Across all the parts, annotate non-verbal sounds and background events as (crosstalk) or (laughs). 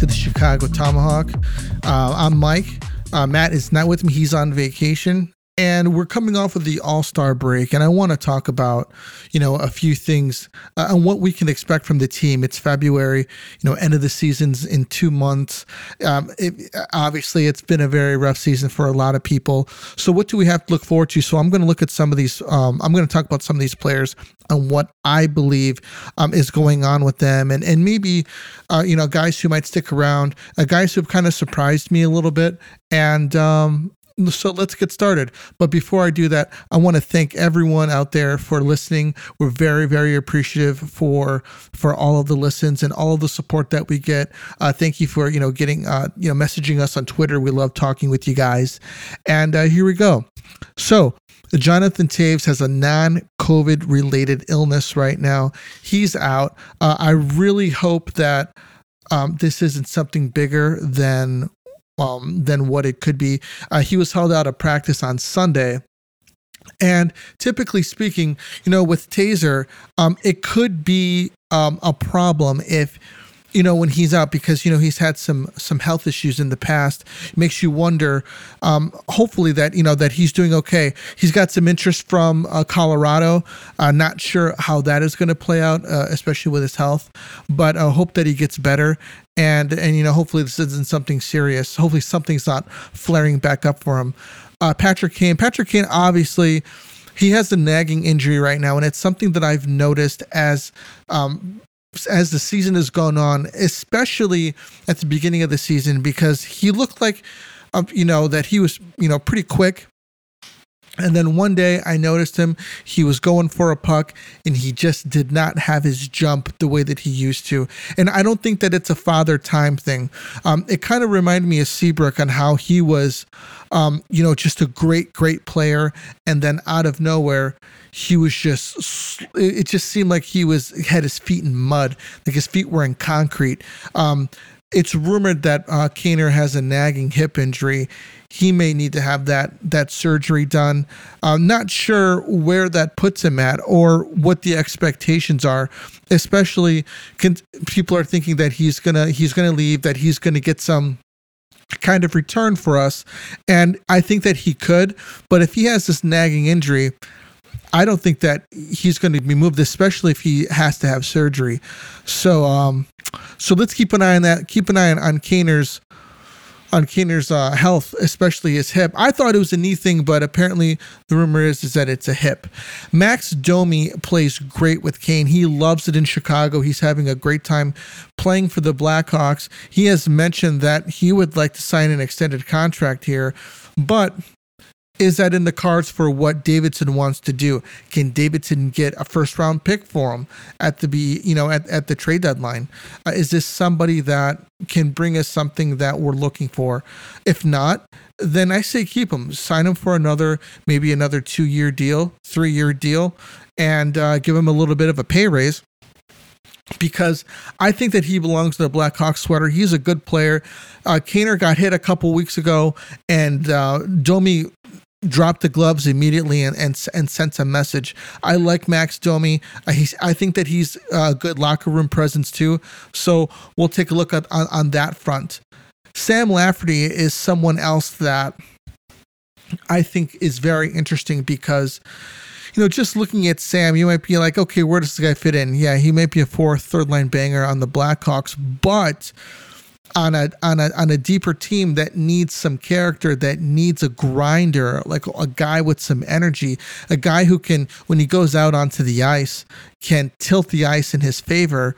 to the Chicago Tomahawk. Uh, I'm Mike. Uh, Matt is not with me, he's on vacation and we're coming off of the all-star break and i want to talk about you know a few things uh, and what we can expect from the team. It's february you know end of the season's in two months. Um, it, obviously it's been a very rough season for a lot of people. So what do we have to look forward to? So i'm going to look at some of these um, i'm going to talk about some of these players and what i believe um, is going on with them. And and maybe uh, you know guys who might stick around uh, guys who have kind of surprised me a little bit. And um, so let's get started. But before I do that, I want to thank everyone out there for listening. We're very, very appreciative for for all of the listens and all of the support that we get. Uh, thank you for you know getting uh, you know messaging us on Twitter. We love talking with you guys. And uh, here we go. So Jonathan Toews has a non COVID related illness right now. He's out. Uh, I really hope that um, this isn't something bigger than um, than what it could be. Uh, he was held out of practice on Sunday. And typically speaking, you know, with Tazer, um, it could be um, a problem if you know when he's out because you know he's had some some health issues in the past it makes you wonder um, hopefully that you know that he's doing okay he's got some interest from uh, colorado uh, not sure how that is going to play out uh, especially with his health but i hope that he gets better and and you know hopefully this isn't something serious. Hopefully something's not flaring back up for him. Uh, Patrick Kane. Patrick Kane obviously he has a nagging injury right now, and it's something that I've noticed as um, as the season has gone on, especially at the beginning of the season, because he looked like, uh, you know, that he was, you know, pretty quick. And then one day I noticed him, he was going for a puck and he just did not have his jump the way that he used to. And I don't think that it's a father time thing. Um, it kind of reminded me of Seabrook on how he was, um, you know, just a great, great player. And then out of nowhere, he was just, it just seemed like he was, had his feet in mud, like his feet were in concrete. Um, it's rumored that uh, Kaner has a nagging hip injury. He may need to have that that surgery done. I'm not sure where that puts him at or what the expectations are. Especially, can, people are thinking that he's gonna he's gonna leave, that he's gonna get some kind of return for us, and I think that he could. But if he has this nagging injury, I don't think that he's going to be moved, especially if he has to have surgery. So, um, so let's keep an eye on that. Keep an eye on, on Kaner's on Kaner's uh, health, especially his hip. I thought it was a knee thing, but apparently the rumor is is that it's a hip. Max Domi plays great with Kane. He loves it in Chicago. He's having a great time playing for the Blackhawks. He has mentioned that he would like to sign an extended contract here, but is that in the cards for what Davidson wants to do? Can Davidson get a first round pick for him at the be you know at, at the trade deadline? Uh, is this somebody that can bring us something that we're looking for? If not, then I say keep him, sign him for another maybe another two year deal, three year deal, and uh, give him a little bit of a pay raise because I think that he belongs to the Blackhawks sweater. He's a good player. Uh, Kaner got hit a couple weeks ago, and uh, Domi dropped the gloves immediately and, and and sent a message. I like Max Domi. Uh, I, I think that he's a good locker room presence too. So we'll take a look at on, on that front. Sam Lafferty is someone else that I think is very interesting because you know, just looking at Sam, you might be like, okay, where does this guy fit in? Yeah, he might be a fourth, third line banger on the Blackhawks, but on a on a on a deeper team that needs some character, that needs a grinder, like a guy with some energy, a guy who can, when he goes out onto the ice, can tilt the ice in his favor.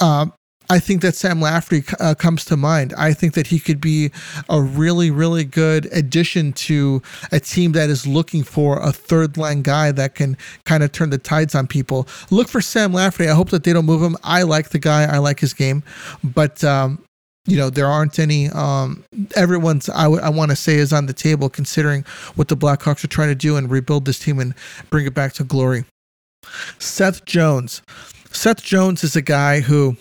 Um, I think that Sam Lafferty uh, comes to mind. I think that he could be a really, really good addition to a team that is looking for a third line guy that can kind of turn the tides on people. Look for Sam Lafferty. I hope that they don't move him. I like the guy. I like his game, but um, you know there aren't any um, everyone's I, w- I want to say is on the table considering what the blackhawks are trying to do and rebuild this team and bring it back to glory. Seth jones. Seth jones is a guy who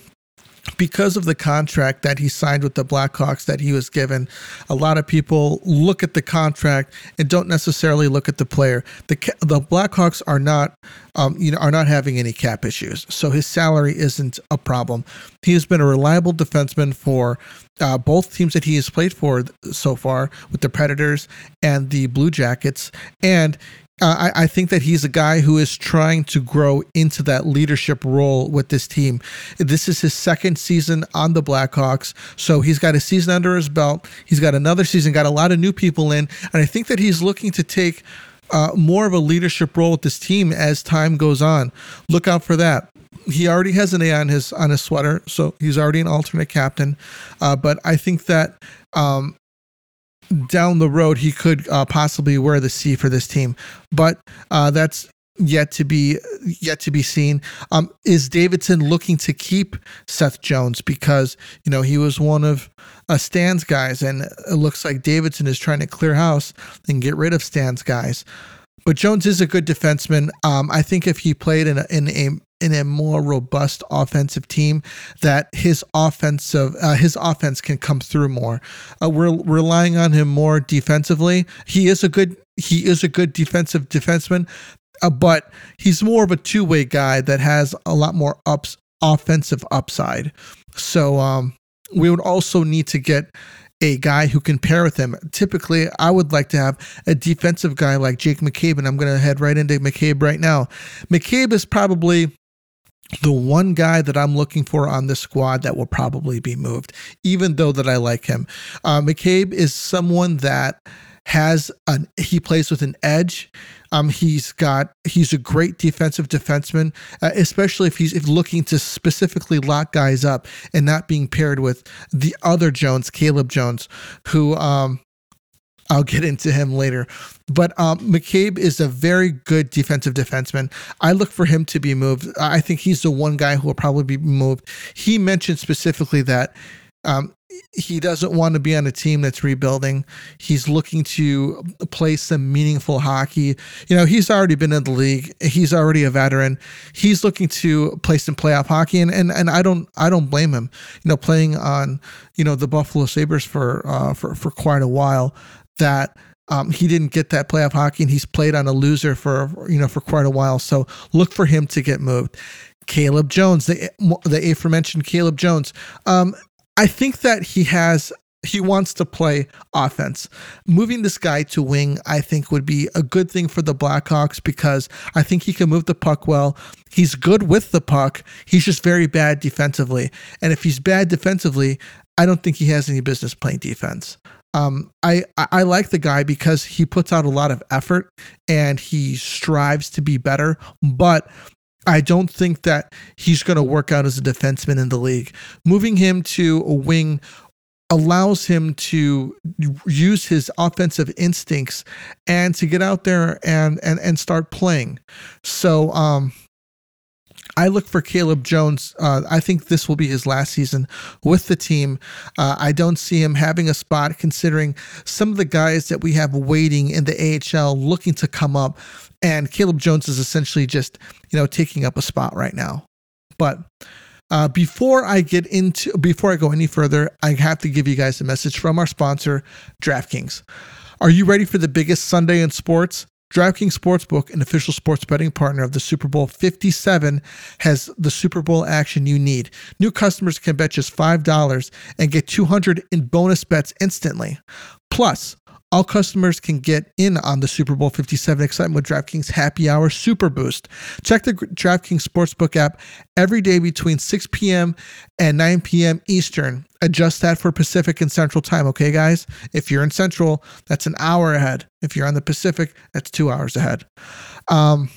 because of the contract that he signed with the Blackhawks that he was given, a lot of people look at the contract and don't necessarily look at the player. The the Blackhawks are not, um, you know, are not having any cap issues, so his salary isn't a problem. He has been a reliable defenseman for uh, both teams that he has played for so far, with the Predators and the Blue Jackets, and uh, I, I, think that he's a guy who is trying to grow into that leadership role with this team. This is his second season on the Blackhawks, so he's got a season under his belt. He's got another season, got a lot of new people in, and I think that he's looking to take uh, more of a leadership role with this team as time goes on. Look out for that. He already has an A on his on his sweater, so he's already an alternate captain. Uh, but I think that um, down the road he could uh, possibly wear the C for this team, but uh, that's yet to be yet to be seen. Um, is Davidson looking to keep Seth Jones because you know he was one of uh, Stan's guys, and it looks like Davidson is trying to clear house and get rid of Stan's guys. But Jones is a good defenseman. Um, I think if he played in a, in a in a more robust offensive team that his offensive uh, his offense can come through more. Uh, we're relying on him more defensively. He is a good he is a good defensive defenseman, uh, but he's more of a two way guy that has a lot more ups offensive upside. So um, we would also need to get a guy who can pair with him. Typically, I would like to have a defensive guy like Jake McCabe, and I'm going to head right into McCabe right now. McCabe is probably the one guy that I'm looking for on this squad that will probably be moved, even though that I like him. Uh, McCabe is someone that has an he plays with an edge. Um, he's got he's a great defensive defenseman, uh, especially if he's if looking to specifically lock guys up and not being paired with the other Jones, Caleb Jones, who um I'll get into him later. But um, McCabe is a very good defensive defenseman. I look for him to be moved. I think he's the one guy who will probably be moved. He mentioned specifically that um, he doesn't want to be on a team that's rebuilding. He's looking to play some meaningful hockey. You know, he's already been in the league. He's already a veteran. He's looking to play some playoff hockey, and and, and I don't I don't blame him. You know, playing on you know the Buffalo Sabres for uh, for for quite a while that um, he didn't get that playoff hockey and he's played on a loser for you know for quite a while. So look for him to get moved. Caleb Jones, the the aforementioned Caleb Jones. Um, I think that he has he wants to play offense. Moving this guy to wing, I think, would be a good thing for the Blackhawks because I think he can move the puck well. He's good with the puck. He's just very bad defensively. And if he's bad defensively, I don't think he has any business playing defense um, I I like the guy because he puts out a lot of effort and he strives to be better, but I don't think that he's going to work out as a defenseman in the league. Moving him to a wing allows him to use his offensive instincts and to get out there and and and start playing. So um I look for Caleb Jones. Uh, I think this will be his last season with the team. Uh, I don't see him having a spot considering some of the guys that we have waiting in the AHL looking to come up. And Caleb Jones is essentially just, you know, taking up a spot right now. But uh, before I get into, before I go any further, I have to give you guys a message from our sponsor, DraftKings. Are you ready for the biggest Sunday in sports? DraftKings Sportsbook, an official sports betting partner of the Super Bowl 57, has the Super Bowl action you need. New customers can bet just $5 and get 200 in bonus bets instantly. Plus, all customers can get in on the Super Bowl 57 excitement with DraftKings Happy Hour Super Boost. Check the DraftKings Sportsbook app every day between 6 p.m. and 9 p.m. Eastern. Adjust that for Pacific and Central time, okay, guys? If you're in Central, that's an hour ahead. If you're on the Pacific, that's two hours ahead. Um,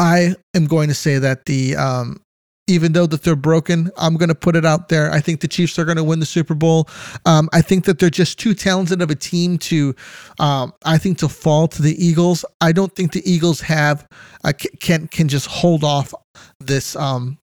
I am going to say that the um, even though that they're broken. I'm going to put it out there. I think the Chiefs are going to win the Super Bowl. Um, I think that they're just too talented of a team to, um, I think, to fall to the Eagles. I don't think the Eagles have uh, can can just hold off this, um,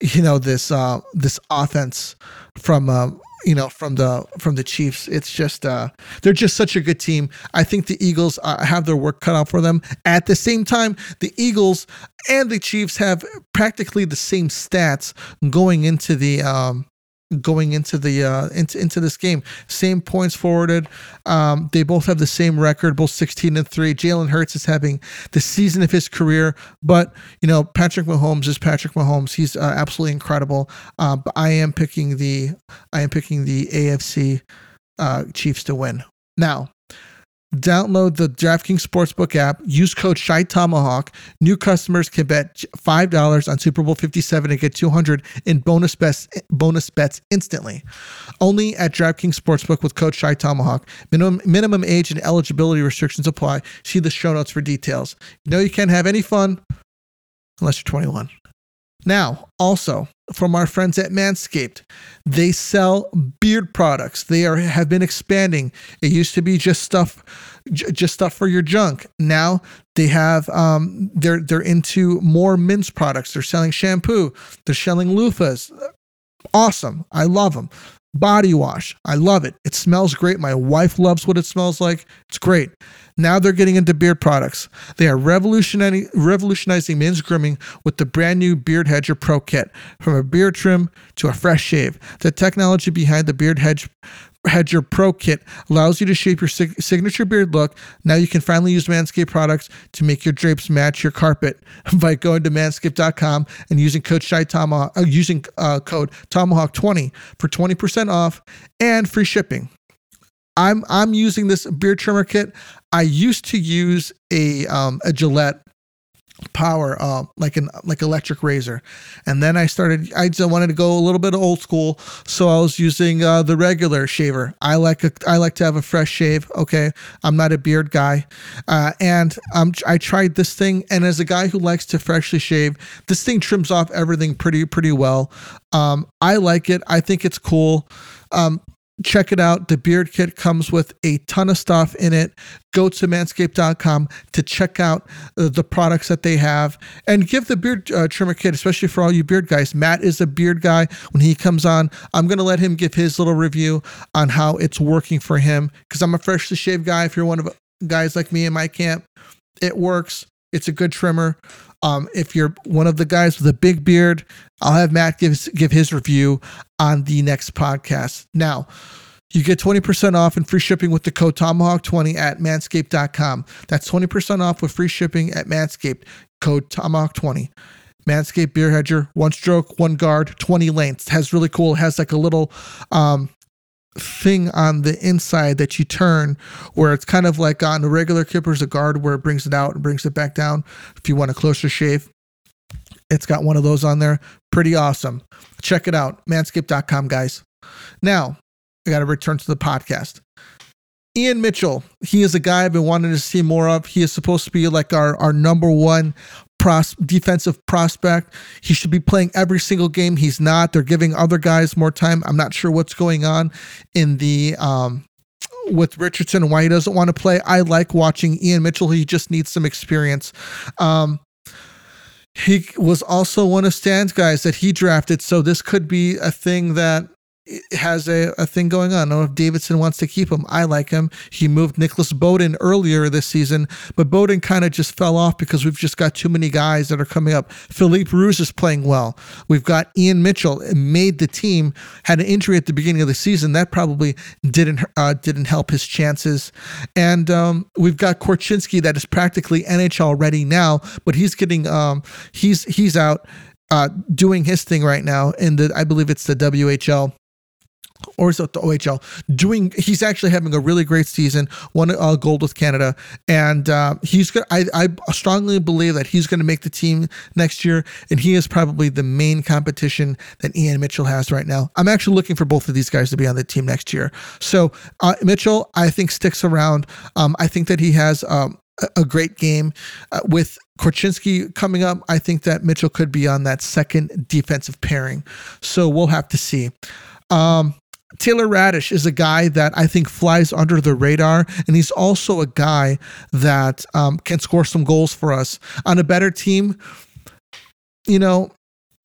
you know, this uh, this offense from uh, you know from the from the Chiefs. It's just uh they're just such a good team. I think the Eagles uh, have their work cut out for them. At the same time, the Eagles and the Chiefs have practically the same stats going into the um going into the uh into into this game. Same points forwarded. Um, they both have the same record, both 16 and 3. Jalen Hurts is having the season of his career, but you know, Patrick Mahomes is Patrick Mahomes. He's uh, absolutely incredible. Uh, but I am picking the I am picking the AFC uh, Chiefs to win. Now, Download the DraftKings Sportsbook app. Use code Chi Tomahawk. New customers can bet five dollars on Super Bowl Fifty Seven and get two hundred in bonus bets bonus bets instantly. Only at DraftKings Sportsbook with code Chi Tomahawk. Minimum minimum age and eligibility restrictions apply. See the show notes for details. You know you can't have any fun unless you're twenty one. Now, also from our friends at Manscaped, they sell beard products. They are have been expanding. It used to be just stuff, j- just stuff for your junk. Now they have um, they're they're into more men's products. They're selling shampoo. They're selling loofahs. Awesome. I love them body wash. I love it. It smells great. My wife loves what it smells like. It's great. Now they're getting into beard products. They are revolutionizing, men's grooming with the brand new Beard Hedger Pro Kit. From a beard trim to a fresh shave, the technology behind the Beard Hedge Hedger Pro Kit allows you to shape your sig- signature beard look. Now you can finally use Manscaped products to make your drapes match your carpet (laughs) by going to manscaped.com and using code Chi Tomahawk, uh, using uh, code Tomahawk 20 for 20% off and free shipping. I'm I'm using this beard trimmer kit. I used to use a um, a Gillette power uh, like an like electric razor. And then i started i just wanted to go a little bit old school so i was using uh, the regular shaver. I like a, i like to have a fresh shave okay? I'm not a beard guy. Uh, and um, i tried this thing and as a guy who likes to freshly shave this thing trims off everything pretty pretty well. Um, i like it. I think it's cool. Um, check it out. The beard kit comes with a ton of stuff in it. Go to manscaped.com to check out uh, the products that they have and give the beard uh, trimmer kit, especially for all you beard guys. Matt is a beard guy. When he comes on, I'm going to let him give his little review on how it's working for him because I'm a freshly shaved guy. If you're one of guys like me in my camp, it works. It's a good trimmer. Um, if you're one of the guys with a big beard, I'll have Matt give give his review on the next podcast. Now, you get 20% off and free shipping with the code Tomahawk20 at manscaped.com. That's 20% off with free shipping at Manscaped, code Tomahawk20. Manscaped Beer Hedger, one stroke, one guard, 20 lengths. Has really cool, has like a little um, thing on the inside that you turn where it's kind of like on the regular clippers, a guard where it brings it out and brings it back down. If you want a closer shave, it's got one of those on there. Pretty awesome. Check it out. Manscaped.com, guys. Now, I got to return to the podcast. Ian Mitchell, he is a guy I've been wanting to see more of. He is supposed to be like our, our number one pros- defensive prospect. He should be playing every single game. He's not. They're giving other guys more time. I'm not sure what's going on in the um, with Richardson why he doesn't want to play. I like watching Ian Mitchell. He just needs some experience. Um, he was also one of Stan's guys that he drafted, so this could be a thing that has a, a thing going on. I don't know if Davidson wants to keep him. I like him. He moved Nicolas Beaudin earlier this season, but Bowden kind of just fell off because we've just got too many guys that are coming up. Philippe Roos is playing well. We've got Ian Mitchell made the team, had an injury at the beginning of the season. That probably didn't uh, didn't help his chances. And um, we've got Korchinski that is practically NHL ready now, but he's getting um, he's he's out uh, doing his thing right now in the I believe it's the WHL or is it the OHL? Doing, he's actually having a really great season. Won a gold with Canada, and uh, he's going. I I strongly believe that he's going to make the team next year, and he is probably the main competition that Ian Mitchell has right now. I'm actually looking for both of these guys to be on the team next year. So uh, Mitchell, I think sticks around. Um, I think that he has. Um, a great game uh, with Korchinski coming up. I think that Mitchell could be on that second defensive pairing. So we'll have to see. Um, Taylor Raddysh is a guy that I think flies under the radar, and he's also a guy that um, can score some goals for us on a better team. You know,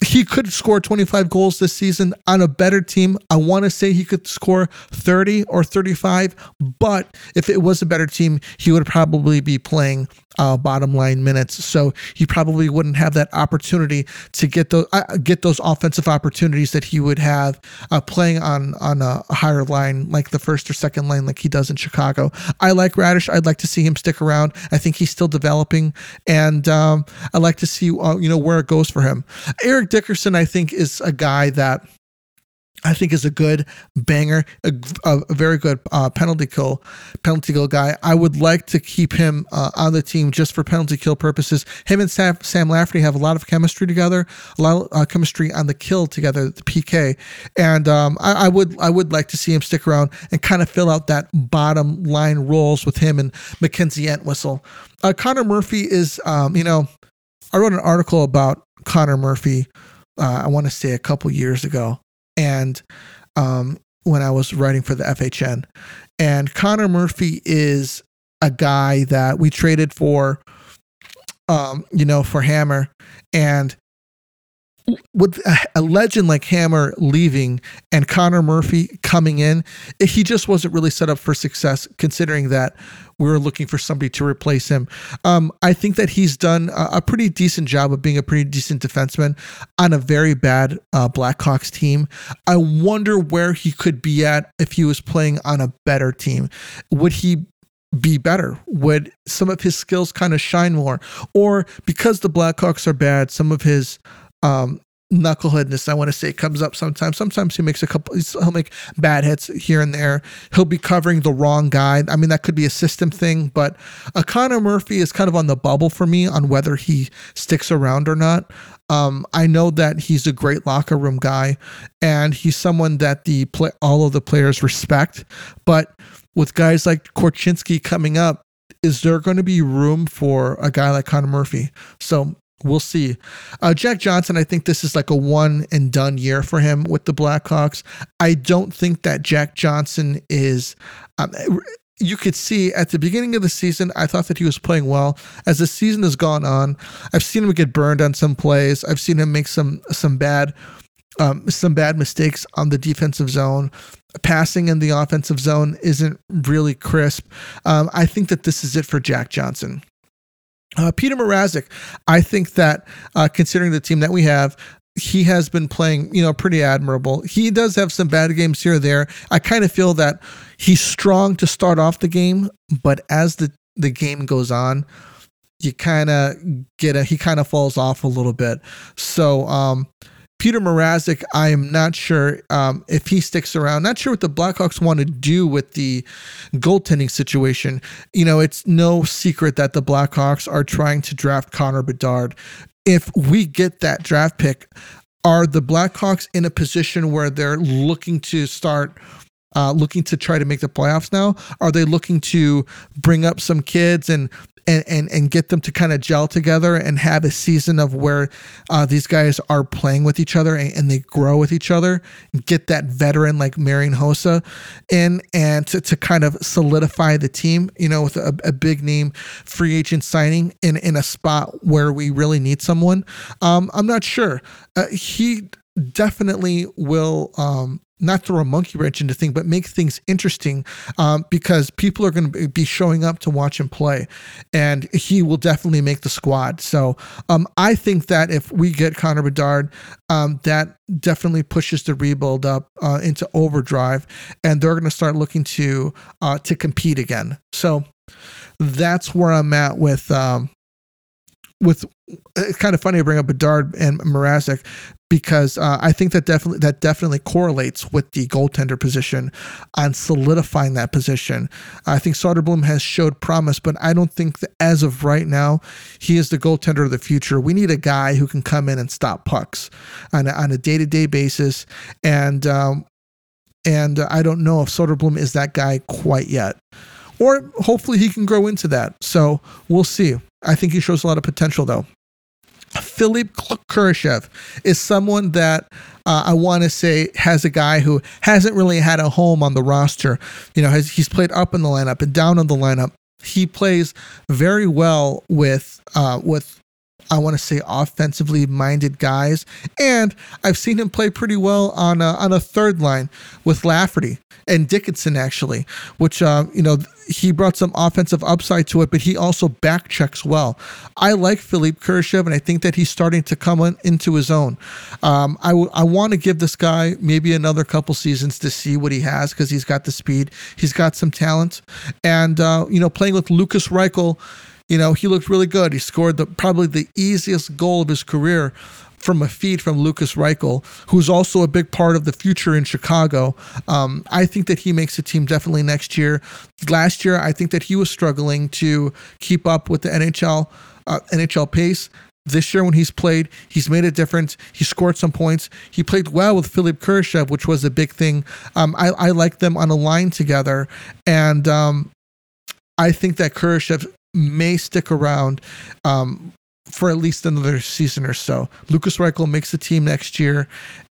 he could score 25 goals this season on a better team. I want to say he could score 30 or 35, but if it was a better team, he would probably be playing uh, bottom line minutes. So he probably wouldn't have that opportunity to get those uh, get those offensive opportunities that he would have uh, playing on on a higher line like the first or second line like he does in Chicago. I like Raddysh. I'd like to see him stick around. I think he's still developing, and um, I'd like to see uh, you know where it goes for him. Eric Dickerson, I think, is a guy that I think is a good banger, a, a very good uh, penalty kill, penalty kill guy. I would like to keep him uh, on the team just for penalty kill purposes. Him and Sam, Sam Lafferty have a lot of chemistry together, a lot of uh, chemistry on the kill together, the PK, and um, I, I, would I would like to see him stick around and kind of fill out that bottom line roles with him and Mackenzie Entwistle. Uh, Connor Murphy is, um, you know, I wrote an article about Connor Murphy. Uh, I want to say a couple years ago and um, when I was writing for the FHN. And Connor Murphy is a guy that we traded for, um, you know, for Hammer. And with a, legend like Hammer leaving and Connor Murphy coming in, he just wasn't really set up for success, considering that we were looking for somebody to replace him. Um, I think that he's done a, a, pretty decent job of being a pretty decent defenseman on a very bad uh, Blackhawks team. I wonder where he could be at if he was playing on a better team. Would he be better? Would some of his skills kind of shine more? Or because the Blackhawks are bad, some of his um, knuckleheadness I want to say comes up sometimes. Sometimes he makes a couple he'll make bad hits here and there. He'll be covering the wrong guy. I mean that could be a system thing, but a Connor Murphy is kind of on the bubble for me on whether he sticks around or not. Um, I know that he's a great locker room guy and he's someone that the play, all of the players respect, but with guys like Korchinski coming up, is there going to be room for a guy like Connor Murphy? So we'll see. Uh, Jack Johnson, I think this is like a one and done year for him with the Blackhawks. I don't think that Jack Johnson is. Um, you could see at the beginning of the season, I thought that he was playing well. As the season has gone on, I've seen him get burned on some plays. I've seen him make some some bad um, some bad mistakes on the defensive zone. Passing in the offensive zone isn't really crisp. Um, I think that this is it for Jack Johnson. Uh, Peter Mrazek, I think that uh, considering the team that we have, he has been playing, you know, pretty admirable. He does have some bad games here or there. I kind of feel that he's strong to start off the game, but as the the game goes on, you kind of get a he kind of falls off a little bit. So, um, Peter Mrazek, I am not sure um, if he sticks around. Not sure what the Blackhawks want to do with the goaltending situation. You know, it's no secret that the Blackhawks are trying to draft Connor Bedard. If we get that draft pick, are the Blackhawks in a position where they're looking to start uh, looking to try to make the playoffs now? Are they looking to bring up some kids and and and, and get them to kind of gel together and have a season of where uh, these guys are playing with each other and, and, they grow with each other get that veteran like Marian Hossa in and to, to kind of solidify the team you know with a, a big name free agent signing in in a spot where we really need someone um, I'm not sure uh, he definitely will um, not throw a monkey wrench into things, but make things interesting um, because people are going to be showing up to watch him play, and he will definitely make the squad. So um, I think that if we get Connor Bedard, um, that definitely pushes the rebuild up uh, into overdrive, and they're going to start looking to uh, to compete again. So that's where I'm at with um, with it's kind of funny to bring up Bedard and Mrazek because uh, I think that definitely that definitely correlates with the goaltender position on solidifying that position. I think Soderblom has showed promise, but I don't think that as of right now he is the goaltender of the future. We need a guy who can come in and stop pucks on a, on a day to day basis, and um, and I don't know if Soderblom is that guy quite yet. Or hopefully he can grow into that. So we'll see. I think he shows a lot of potential, though. Philipp Kurashev is someone that uh, I want to say has a guy who hasn't really had a home on the roster. You know, has, he's played up in the lineup and down in the lineup. He plays very well with uh, with I want to say offensively minded guys, and I've seen him play pretty well on a, on a third line with Lafferty and Dickinson actually, which uh, you know he brought some offensive upside to it, but he also back checks well. I like Philippe Kurashev, and I think that he's starting to come in, into his own. Um, I, w- I want to give this guy maybe another couple seasons to see what he has because he's got the speed, he's got some talent, and uh, you know playing with Lukas Reichel you know, he looked really good. He scored the probably the easiest goal of his career from a feed from Lukas Reichel, who's also a big part of the future in Chicago. Um, I think that he makes the team definitely next year. Last year, I think that he was struggling to keep up with the NHL uh, NHL pace. This year, when he's played, he's made a difference. He scored some points. He played well with Philippe Kurashev, which was a big thing. Um, I, I like them on a line together, and um, I think that Kurashev may stick around um, for at least another season or so. Lukas Reichel makes the team next year,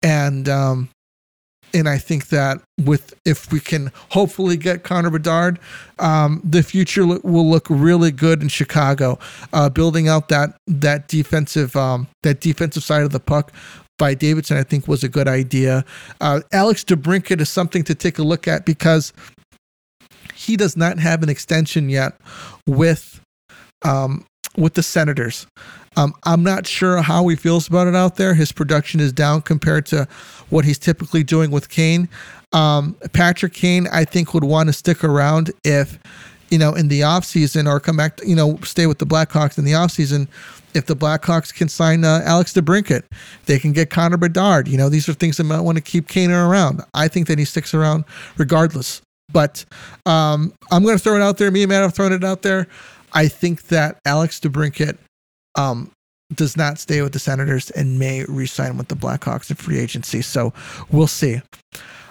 and um, and I think that with if we can hopefully get Connor Bedard, um, the future will look really good in Chicago. Uh, building out that that defensive um, that defensive side of the puck by Davidson, I think was a good idea. Uh, Alex DeBrincat is something to take a look at because he does not have an extension yet with um, with the Senators. Um, I'm not sure how he feels about it out there. His production is down compared to what he's typically doing with Kane. Um, Patrick Kane, I think, would want to stick around if, you know, in the offseason or come back, you know, stay with the Blackhawks in the offseason. If the Blackhawks can sign uh, Alex DeBrincat, they can get Connor Bedard. You know, these are things that might want to keep Kane around. I think that he sticks around regardless. But um, I'm going to throw it out there. Me and Matt have thrown it out there. I think that Alex DeBrincat um, does not stay with the Senators and may resign with the Blackhawks in free agency. So we'll see.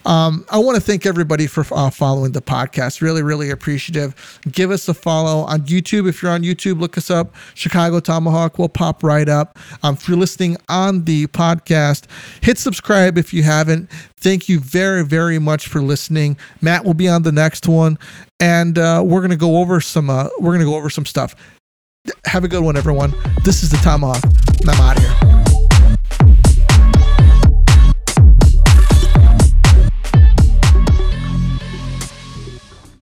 Um, I want to thank everybody for uh, following the podcast. Really, really appreciative. Give us a follow on YouTube. If you're on YouTube, look us up. Chicago Tomahawk will pop right up. Um, if you're listening on the podcast, hit subscribe if you haven't. Thank you very, very much for listening. Matt will be on the next one, and uh, we're gonna go over some. Uh, we're gonna go over some stuff. Have a good one, everyone. This is the Tomahawk. I'm out of here.